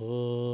Oh.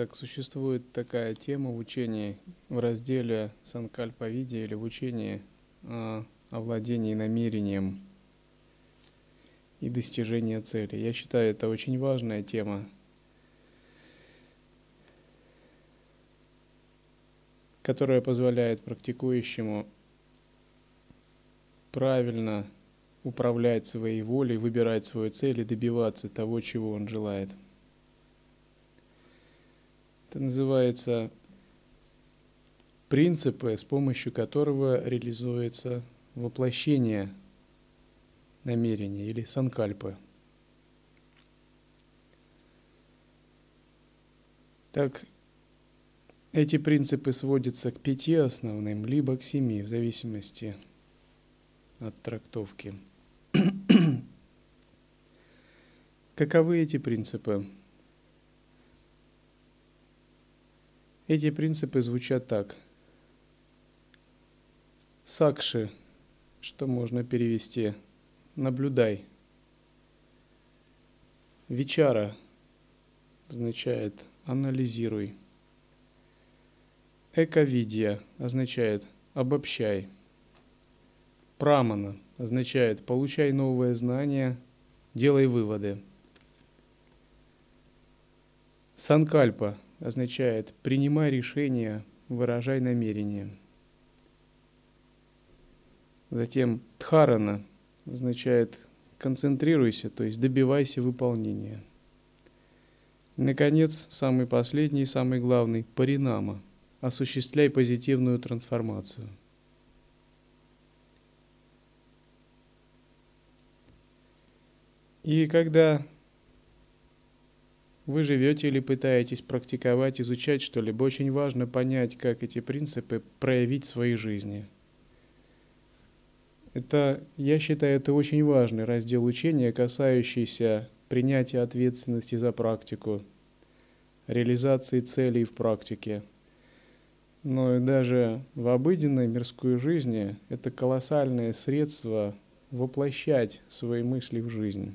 Так, существует такая тема в учении в разделе Санкальпавидия или в учении о, о владении намерением и достижении цели. Я считаю, это очень важная тема, которая позволяет практикующему правильно управлять своей волей, выбирать свою цель и добиваться того, чего он желает. Это называется принципы, с помощью которого реализуется воплощение намерения или санкальпы. Так, эти принципы сводятся к пяти основным, либо к семи, в зависимости от трактовки. Каковы эти принципы? Эти принципы звучат так. Сакши, что можно перевести? Наблюдай. Вичара означает анализируй. Эковидия означает обобщай. Прамана означает получай новые знания, делай выводы. Санкальпа означает «принимай решение, выражай намерение». Затем «дхарана» означает «концентрируйся», то есть добивайся выполнения. наконец, самый последний самый главный – «паринама» – осуществляй позитивную трансформацию. И когда вы живете или пытаетесь практиковать, изучать что-либо, очень важно понять, как эти принципы проявить в своей жизни. Это, я считаю, это очень важный раздел учения, касающийся принятия ответственности за практику, реализации целей в практике. Но и даже в обыденной мирской жизни это колоссальное средство воплощать свои мысли в жизнь.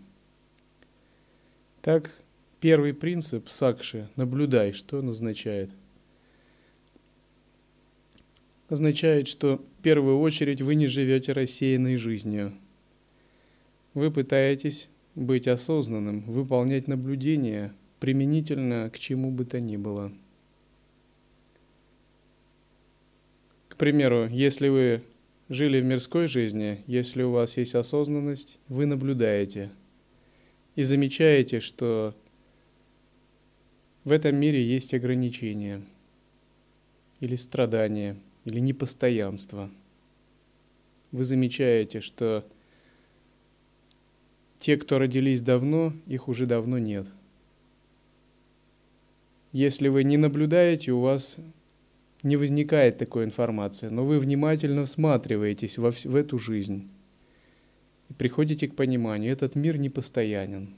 Так, Первый принцип сакши – наблюдай, что он означает. Означает, что в первую очередь вы не живете рассеянной жизнью. Вы пытаетесь быть осознанным, выполнять наблюдения применительно к чему бы то ни было. К примеру, если вы жили в мирской жизни, если у вас есть осознанность, вы наблюдаете и замечаете, что в этом мире есть ограничения или страдания, или непостоянство. Вы замечаете, что те, кто родились давно, их уже давно нет. Если вы не наблюдаете, у вас не возникает такой информации, но вы внимательно всматриваетесь во в эту жизнь и приходите к пониманию, этот мир непостоянен,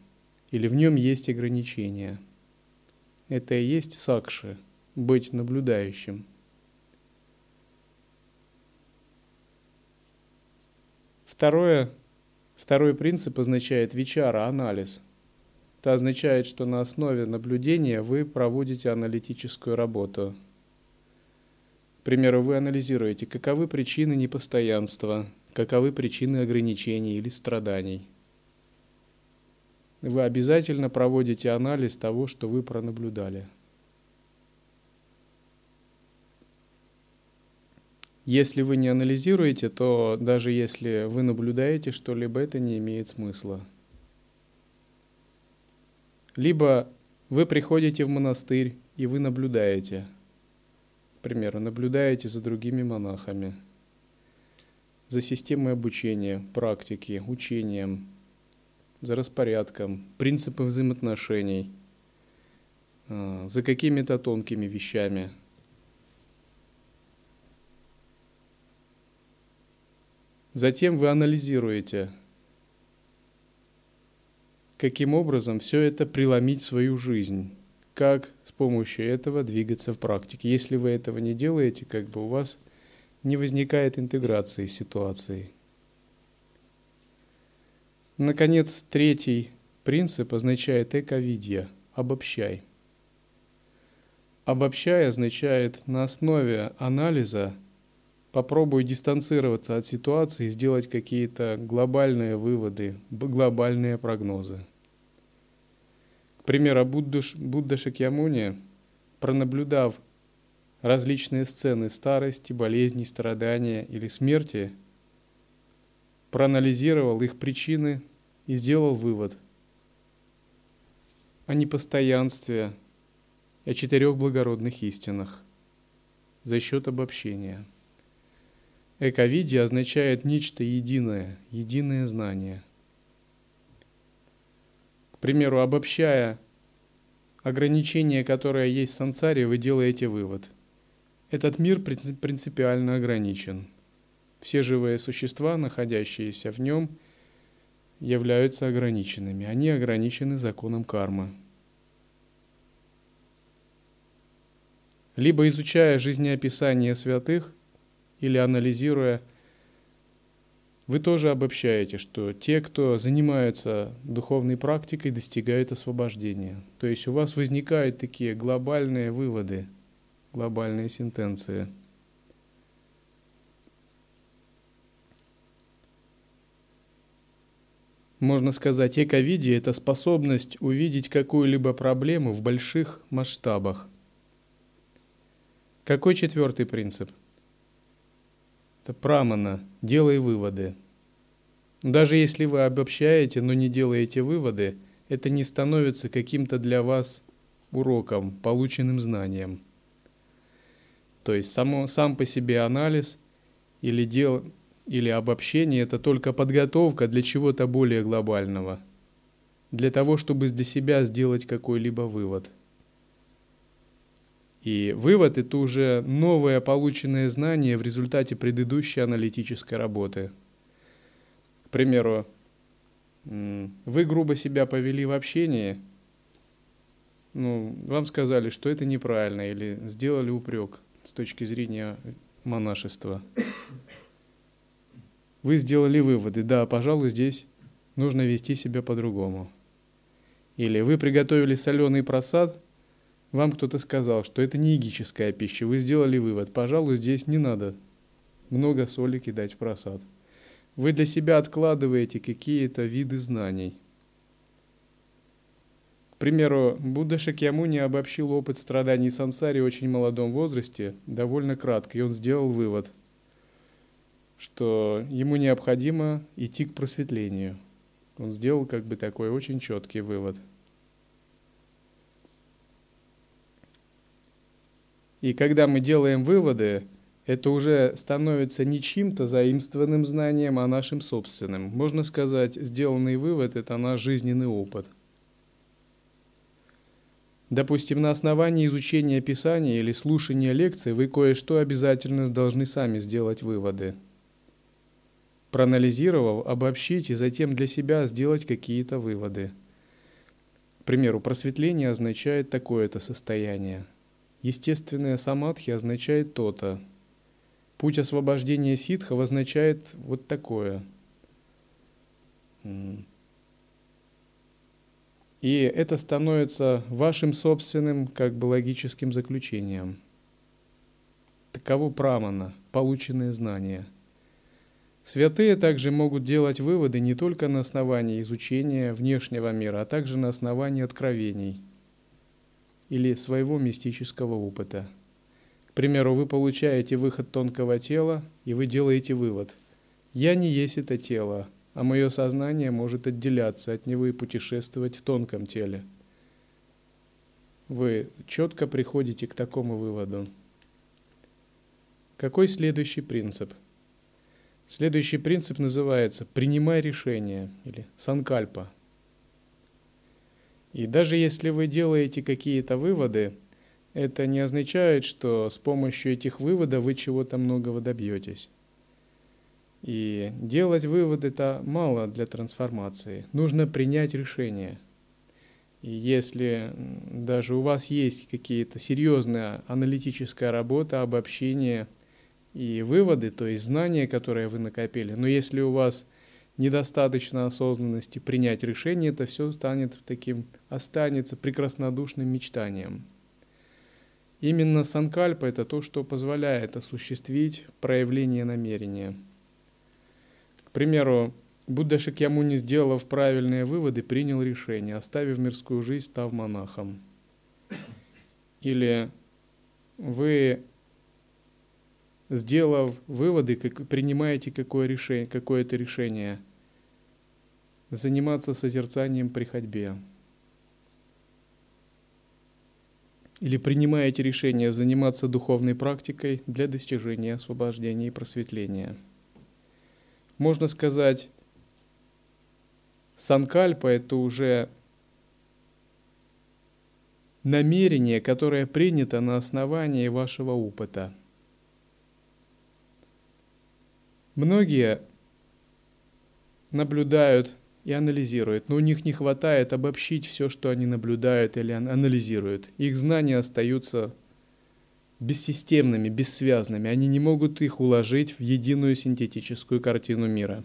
или в нем есть ограничения – это и есть сакши, быть наблюдающим. Второе, второй принцип означает вечара, анализ. Это означает, что на основе наблюдения вы проводите аналитическую работу. К примеру, вы анализируете, каковы причины непостоянства, каковы причины ограничений или страданий – вы обязательно проводите анализ того, что вы пронаблюдали. Если вы не анализируете, то даже если вы наблюдаете что-либо, это не имеет смысла. Либо вы приходите в монастырь и вы наблюдаете. К примеру, наблюдаете за другими монахами, за системой обучения, практики, учением, за распорядком, принципы взаимоотношений, а, за какими-то тонкими вещами – Затем вы анализируете, каким образом все это преломить в свою жизнь, как с помощью этого двигаться в практике. Если вы этого не делаете, как бы у вас не возникает интеграции с ситуацией. Наконец, третий принцип означает эковидья – обобщай. Обобщай означает на основе анализа – попробую дистанцироваться от ситуации и сделать какие-то глобальные выводы, глобальные прогнозы. К примеру, Будда, Будда Шакьямуни, пронаблюдав различные сцены старости, болезней, страдания или смерти, проанализировал их причины и сделал вывод о непостоянстве, о четырех благородных истинах за счет обобщения – Эковидия означает нечто единое, единое знание. К примеру, обобщая ограничения, которые есть в сансаре, вы делаете вывод. Этот мир принципиально ограничен. Все живые существа, находящиеся в нем, являются ограниченными. Они ограничены законом кармы. Либо изучая жизнеописание святых, или анализируя, вы тоже обобщаете, что те, кто занимаются духовной практикой, достигают освобождения. То есть у вас возникают такие глобальные выводы, глобальные сентенции. Можно сказать, эковидие – это способность увидеть какую-либо проблему в больших масштабах. Какой четвертый принцип – это прамана, делай выводы. Даже если вы обобщаете, но не делаете выводы, это не становится каким-то для вас уроком, полученным знанием. То есть само, сам по себе анализ или, дел, или обобщение – это только подготовка для чего-то более глобального, для того, чтобы для себя сделать какой-либо вывод – и вывод – это уже новое полученное знание в результате предыдущей аналитической работы. К примеру, вы грубо себя повели в общении, ну, вам сказали, что это неправильно, или сделали упрек с точки зрения монашества. Вы сделали выводы, да, пожалуй, здесь нужно вести себя по-другому. Или вы приготовили соленый просад – вам кто-то сказал, что это не егическая пища, вы сделали вывод, пожалуй, здесь не надо много соли кидать в просад. Вы для себя откладываете какие-то виды знаний. К примеру, Будда Шакьямуни обобщил опыт страданий сансари в очень молодом возрасте, довольно кратко, и он сделал вывод, что ему необходимо идти к просветлению. Он сделал как бы такой очень четкий вывод – И когда мы делаем выводы, это уже становится не чьим-то заимствованным знанием, а нашим собственным. Можно сказать, сделанный вывод – это наш жизненный опыт. Допустим, на основании изучения Писания или слушания лекций вы кое-что обязательно должны сами сделать выводы. Проанализировав, обобщить и затем для себя сделать какие-то выводы. К примеру, просветление означает такое-то состояние – Естественная самадхи означает то-то. Путь освобождения ситхов означает вот такое. И это становится вашим собственным как бы логическим заключением. Таково прамана, полученные знания. Святые также могут делать выводы не только на основании изучения внешнего мира, а также на основании откровений – или своего мистического опыта. К примеру, вы получаете выход тонкого тела, и вы делаете вывод. Я не есть это тело, а мое сознание может отделяться от него и путешествовать в тонком теле. Вы четко приходите к такому выводу. Какой следующий принцип? Следующий принцип называется «принимай решение» или «санкальпа». И даже если вы делаете какие-то выводы, это не означает, что с помощью этих выводов вы чего-то многого добьетесь. И делать выводы это мало для трансформации. Нужно принять решение. И если даже у вас есть какие-то серьезная аналитическая работа, обобщение и выводы, то есть знания, которые вы накопили, но если у вас недостаточно осознанности принять решение, это все станет таким, останется прекраснодушным мечтанием. Именно санкальпа – это то, что позволяет осуществить проявление намерения – примеру, Будда Шакьямуни, сделав правильные выводы, принял решение, оставив мирскую жизнь, став монахом. Или вы, сделав выводы, как, принимаете какое решение, какое-то решение, заниматься созерцанием при ходьбе. Или принимаете решение заниматься духовной практикой для достижения освобождения и просветления – можно сказать, санкальпа – это уже намерение, которое принято на основании вашего опыта. Многие наблюдают и анализируют, но у них не хватает обобщить все, что они наблюдают или анализируют. Их знания остаются бессистемными, бессвязными. Они не могут их уложить в единую синтетическую картину мира.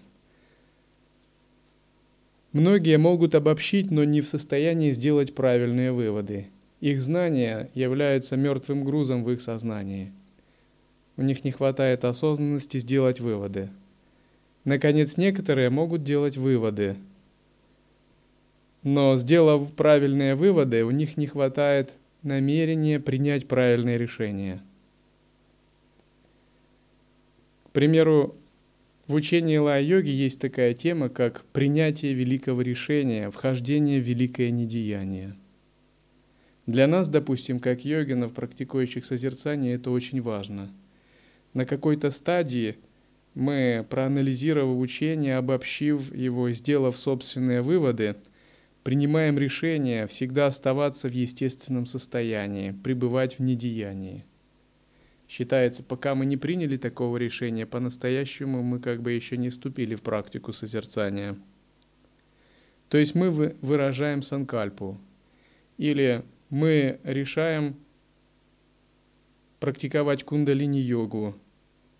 Многие могут обобщить, но не в состоянии сделать правильные выводы. Их знания являются мертвым грузом в их сознании. У них не хватает осознанности сделать выводы. Наконец, некоторые могут делать выводы. Но сделав правильные выводы, у них не хватает намерение принять правильное решение. К примеру, в учении Ла-йоги есть такая тема, как принятие великого решения, вхождение в великое недеяние. Для нас, допустим, как йогинов, практикующих созерцание, это очень важно. На какой-то стадии мы, проанализировав учение, обобщив его, сделав собственные выводы – принимаем решение всегда оставаться в естественном состоянии, пребывать в недеянии. Считается, пока мы не приняли такого решения, по-настоящему мы как бы еще не вступили в практику созерцания. То есть мы выражаем санкальпу, или мы решаем практиковать кундалини-йогу.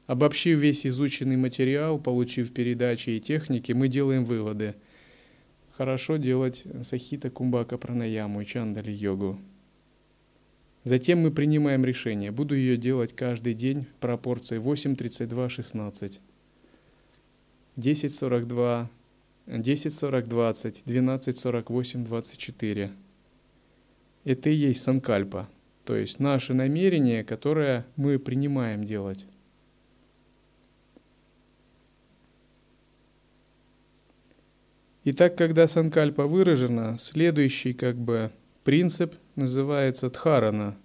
Обобщив весь изученный материал, получив передачи и техники, мы делаем выводы – хорошо делать сахита кумбака пранаяму и чандали йогу. Затем мы принимаем решение. Буду ее делать каждый день в пропорции 8, 32, 16. 10, 42, 10, 40, 20, 12, 48, 24. Это и есть санкальпа, то есть наше намерение, которое мы принимаем делать. Итак, когда санкальпа выражена, следующий как бы принцип называется дхарана.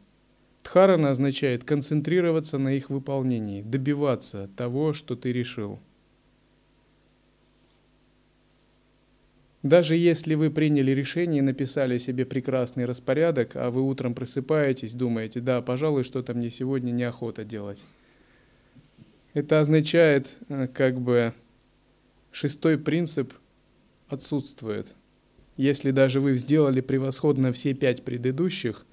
Дхарана означает концентрироваться на их выполнении, добиваться того, что ты решил. Даже если вы приняли решение и написали себе прекрасный распорядок, а вы утром просыпаетесь, думаете, да, пожалуй, что-то мне сегодня неохота делать. Это означает э, как бы шестой принцип – отсутствует. Если даже вы сделали превосходно все пять предыдущих,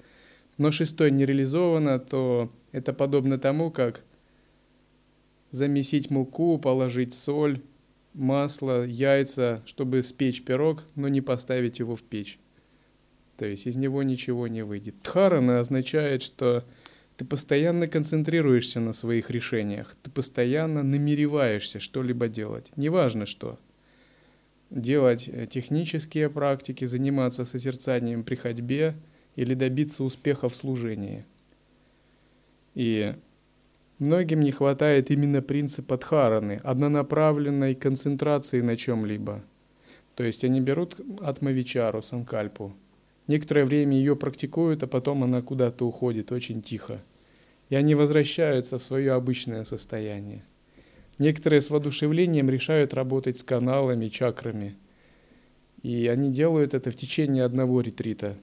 но шестой не реализовано, то это подобно тому, как замесить муку, положить соль, масло, яйца, чтобы спечь пирог, но не поставить его в печь. То есть из него ничего не выйдет. Дхарана означает, что ты постоянно концентрируешься на своих решениях, ты постоянно намереваешься что-либо делать, неважно что – делать э, технические практики, заниматься созерцанием при ходьбе или добиться успеха в служении. И многим не хватает именно принципа дхараны, однонаправленной концентрации на чем-либо. То есть они берут атмавичару, санкальпу, некоторое время ее практикуют, а потом она куда-то уходит очень тихо. И они возвращаются в свое обычное состояние. Некоторые с воодушевлением решают работать с каналами, чакрами. И они делают это в течение одного ретрита.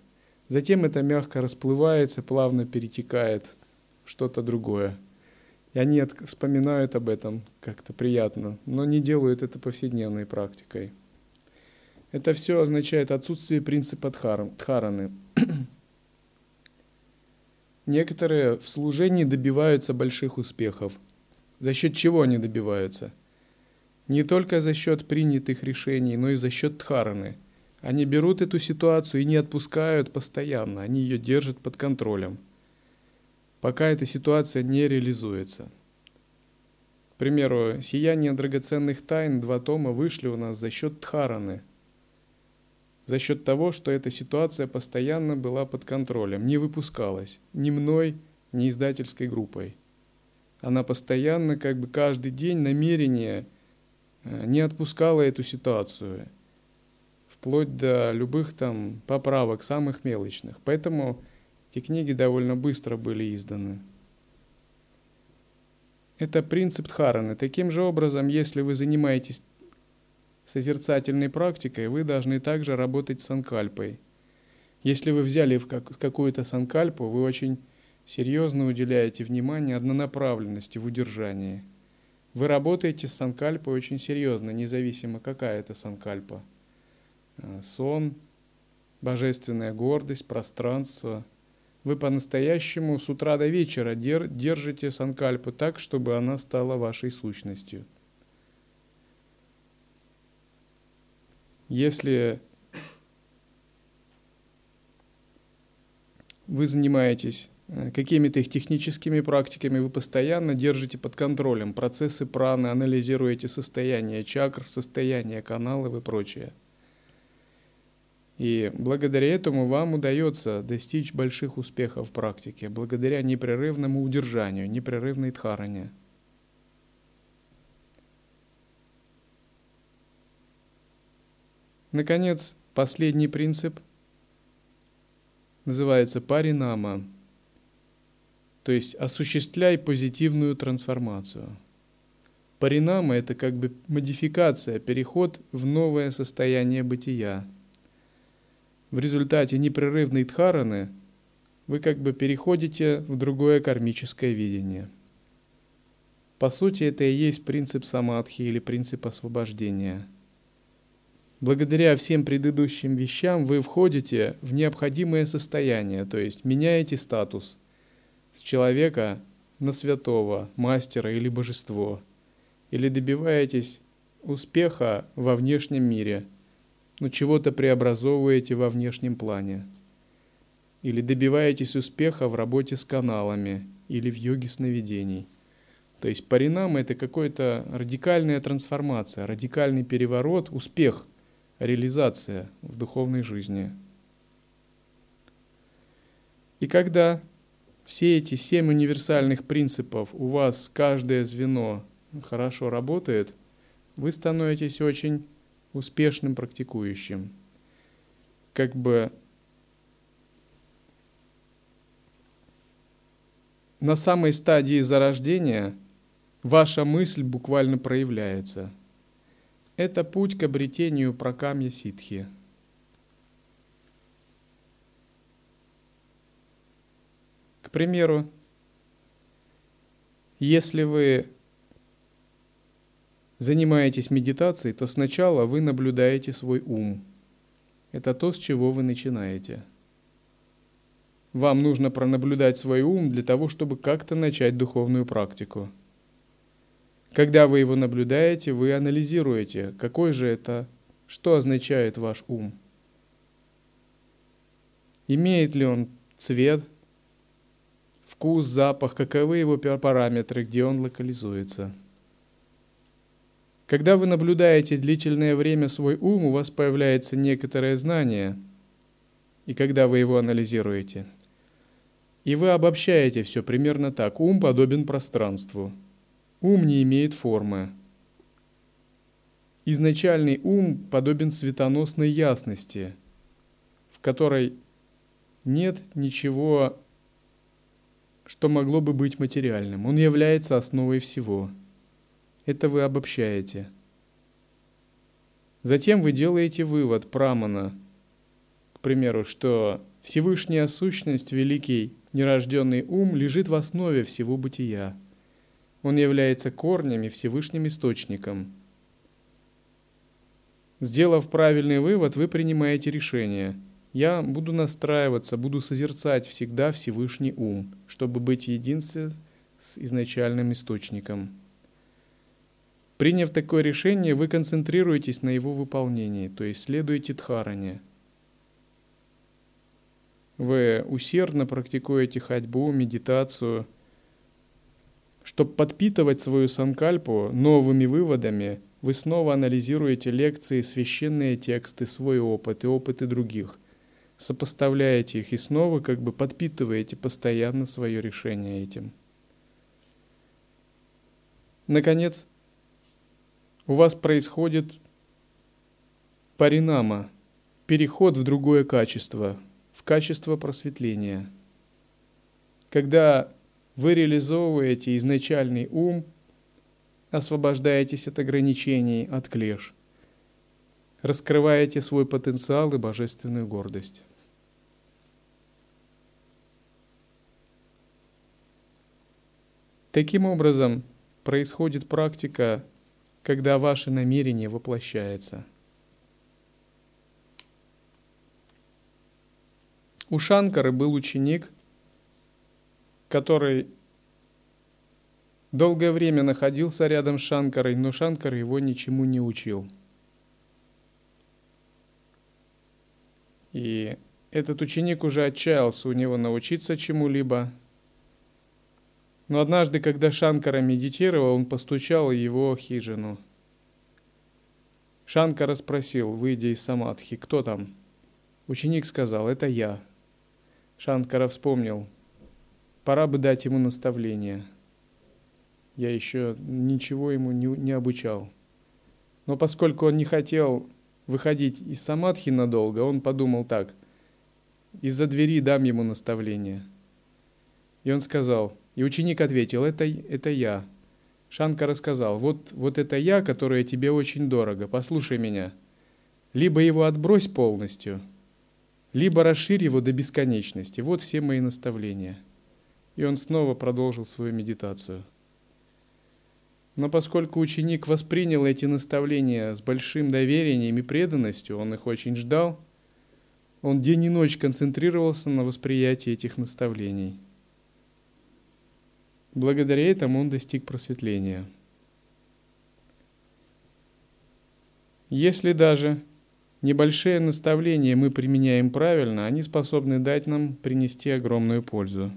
Затем это мягко расплывается, плавно перетекает в что-то другое. И они вспоминают об этом как-то приятно, но не делают это повседневной практикой. Это все означает отсутствие принципа дхараны. Некоторые в служении добиваются больших успехов. За счет чего они добиваются? Не только за счет принятых решений, но и за счет дхараны – они берут эту ситуацию и не отпускают постоянно, они ее держат под контролем, пока эта ситуация не реализуется. К примеру, «Сияние драгоценных тайн» два тома вышли у нас за счет Дхараны, за счет того, что эта ситуация постоянно была под контролем, не выпускалась ни мной, ни издательской группой. Она постоянно, как бы каждый день намерение э, не отпускала эту ситуацию – вплоть до любых там поправок, самых мелочных. Поэтому эти книги довольно быстро были изданы. Это принцип Дхараны. Таким же образом, если вы занимаетесь созерцательной практикой, вы должны также работать с санкальпой. Если вы взяли какую-то санкальпу, вы очень серьезно уделяете внимание однонаправленности в удержании. Вы работаете с санкальпой очень серьезно, независимо какая это санкальпа – Э, сон, божественная гордость, пространство. Вы по-настоящему с утра до вечера держите санкальпу так, чтобы она стала вашей сущностью. Если вы занимаетесь какими-то их техническими практиками, вы постоянно держите под контролем процессы праны, анализируете состояние чакр, состояние каналов и прочее – и благодаря этому вам удается достичь больших успехов в практике, благодаря непрерывному удержанию, непрерывной дхаране. Наконец, последний принцип. Называется паринама, то есть осуществляй позитивную трансформацию. Паринама – это как бы модификация, переход в новое состояние бытия – в результате непрерывной дхараны вы как бы переходите в другое кармическое видение. По сути, это и есть принцип самадхи или принцип освобождения. Благодаря всем предыдущим вещам вы входите в необходимое состояние, то есть меняете статус с человека на святого, мастера или божество, или добиваетесь успеха во внешнем мире – но чего-то преобразовываете во внешнем плане. Или добиваетесь успеха в работе с каналами или в йоге сновидений. То есть паринам – это какая-то радикальная трансформация, радикальный переворот, успех, реализация в духовной жизни. И когда все эти семь универсальных принципов у вас каждое звено хорошо работает, вы становитесь очень успешным практикующим. Как бы на самой стадии зарождения ваша мысль буквально проявляется. Это путь к обретению пракамья ситхи. Примеру, если вы занимаетесь медитацией, то сначала вы наблюдаете свой ум. Это то, с чего вы начинаете. Вам нужно пронаблюдать свой ум для того, чтобы как-то начать духовную практику. Когда вы его наблюдаете, вы анализируете, какой же это, что означает ваш ум. Имеет ли он цвет, вкус, запах, каковы его параметры, где он локализуется – когда вы наблюдаете длительное время свой ум, у вас появляется некоторое знание, и когда вы его анализируете, И вы обобщаете все примерно так. Ум подобен пространству. Ум не имеет формы. Изначальный ум подобен светоносной ясности, в которой нет ничего, что могло бы быть материальным. Он является основой всего. Это вы обобщаете. Затем вы делаете вывод Прамана, к примеру, что Всевышняя сущность, великий нерожденный ум, лежит в основе всего бытия. Он является корнем и Всевышним источником. Сделав правильный вывод, вы принимаете решение. Я буду настраиваться, буду созерцать всегда Всевышний ум, чтобы быть единствен с изначальным источником. Приняв такое решение, вы концентрируетесь на его выполнении, то есть следуете дхаране. Вы усердно практикуете ходьбу, медитацию, чтобы подпитывать свою санкальпу новыми выводами, вы снова анализируете лекции, священные тексты, свой опыт и опыты других, сопоставляете их и снова как бы подпитываете постоянно свое решение этим. Наконец, у вас происходит паринама, переход в другое качество, в качество просветления. Когда вы реализовываете изначальный ум, освобождаетесь от ограничений, от клеш, раскрываете свой потенциал и божественную гордость. Таким образом, происходит практика когда ваше намерение воплощается. У Шанкары был ученик, который долгое время находился рядом с Шанкарой, но Шанкар его ничему не учил. И этот ученик уже отчаялся у него научиться чему-либо, но однажды, когда Шанкара медитировал, он постучал в его хижину. Шанкара спросил, выйдя из самадхи, кто там? Ученик сказал, это я. Шанкара вспомнил, пора бы дать ему наставление. Я еще ничего ему не, не обучал. Но поскольку он не хотел выходить из самадхи надолго, он подумал так, из-за двери дам ему наставление. И он сказал, и ученик ответил, это, это я. Шанка рассказал, вот, вот это я, которое тебе очень дорого, послушай меня. Либо его отбрось полностью, либо расширь его до бесконечности. Вот все мои наставления. И он снова продолжил свою медитацию. Но поскольку ученик воспринял эти наставления с большим доверием и преданностью, он их очень ждал, он день и ночь концентрировался на восприятии этих наставлений – Благодаря этому он достиг просветления. Если даже небольшие наставления мы применяем правильно, они способны дать нам принести огромную пользу.